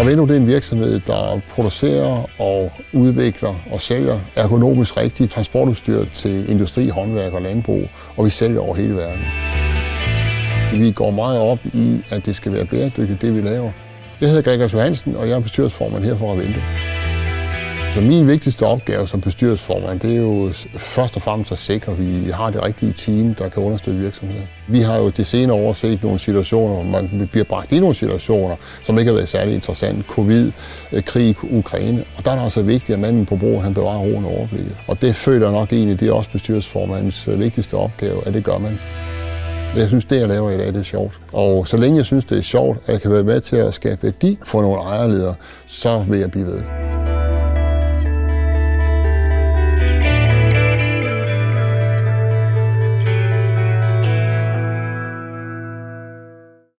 Og Vendo det er en virksomhed, der producerer og udvikler og sælger ergonomisk rigtigt transportudstyr til industri, håndværk og landbrug, og vi sælger over hele verden. Vi går meget op i, at det skal være bæredygtigt, det vi laver. Jeg hedder Gregers Johansen, og jeg er bestyrelsesformand her for Avento. Så min vigtigste opgave som bestyrelsesformand, det er jo først og fremmest at sikre, at vi har det rigtige team, der kan understøtte virksomheden. Vi har jo det senere år set nogle situationer, hvor man bliver bragt i nogle situationer, som ikke har været særlig interessant. Covid, øh, krig Ukraine. Og der er det altså vigtigt, at manden på broen han bevarer roen og overblikket. Og det føler jeg nok egentlig, det er også bestyrelsesformandens øh, vigtigste opgave, at det gør man. Jeg synes, det jeg laver i dag, det er sjovt. Og så længe jeg synes, det er sjovt, at jeg kan være med til at skabe værdi for nogle ejerledere, så vil jeg blive ved.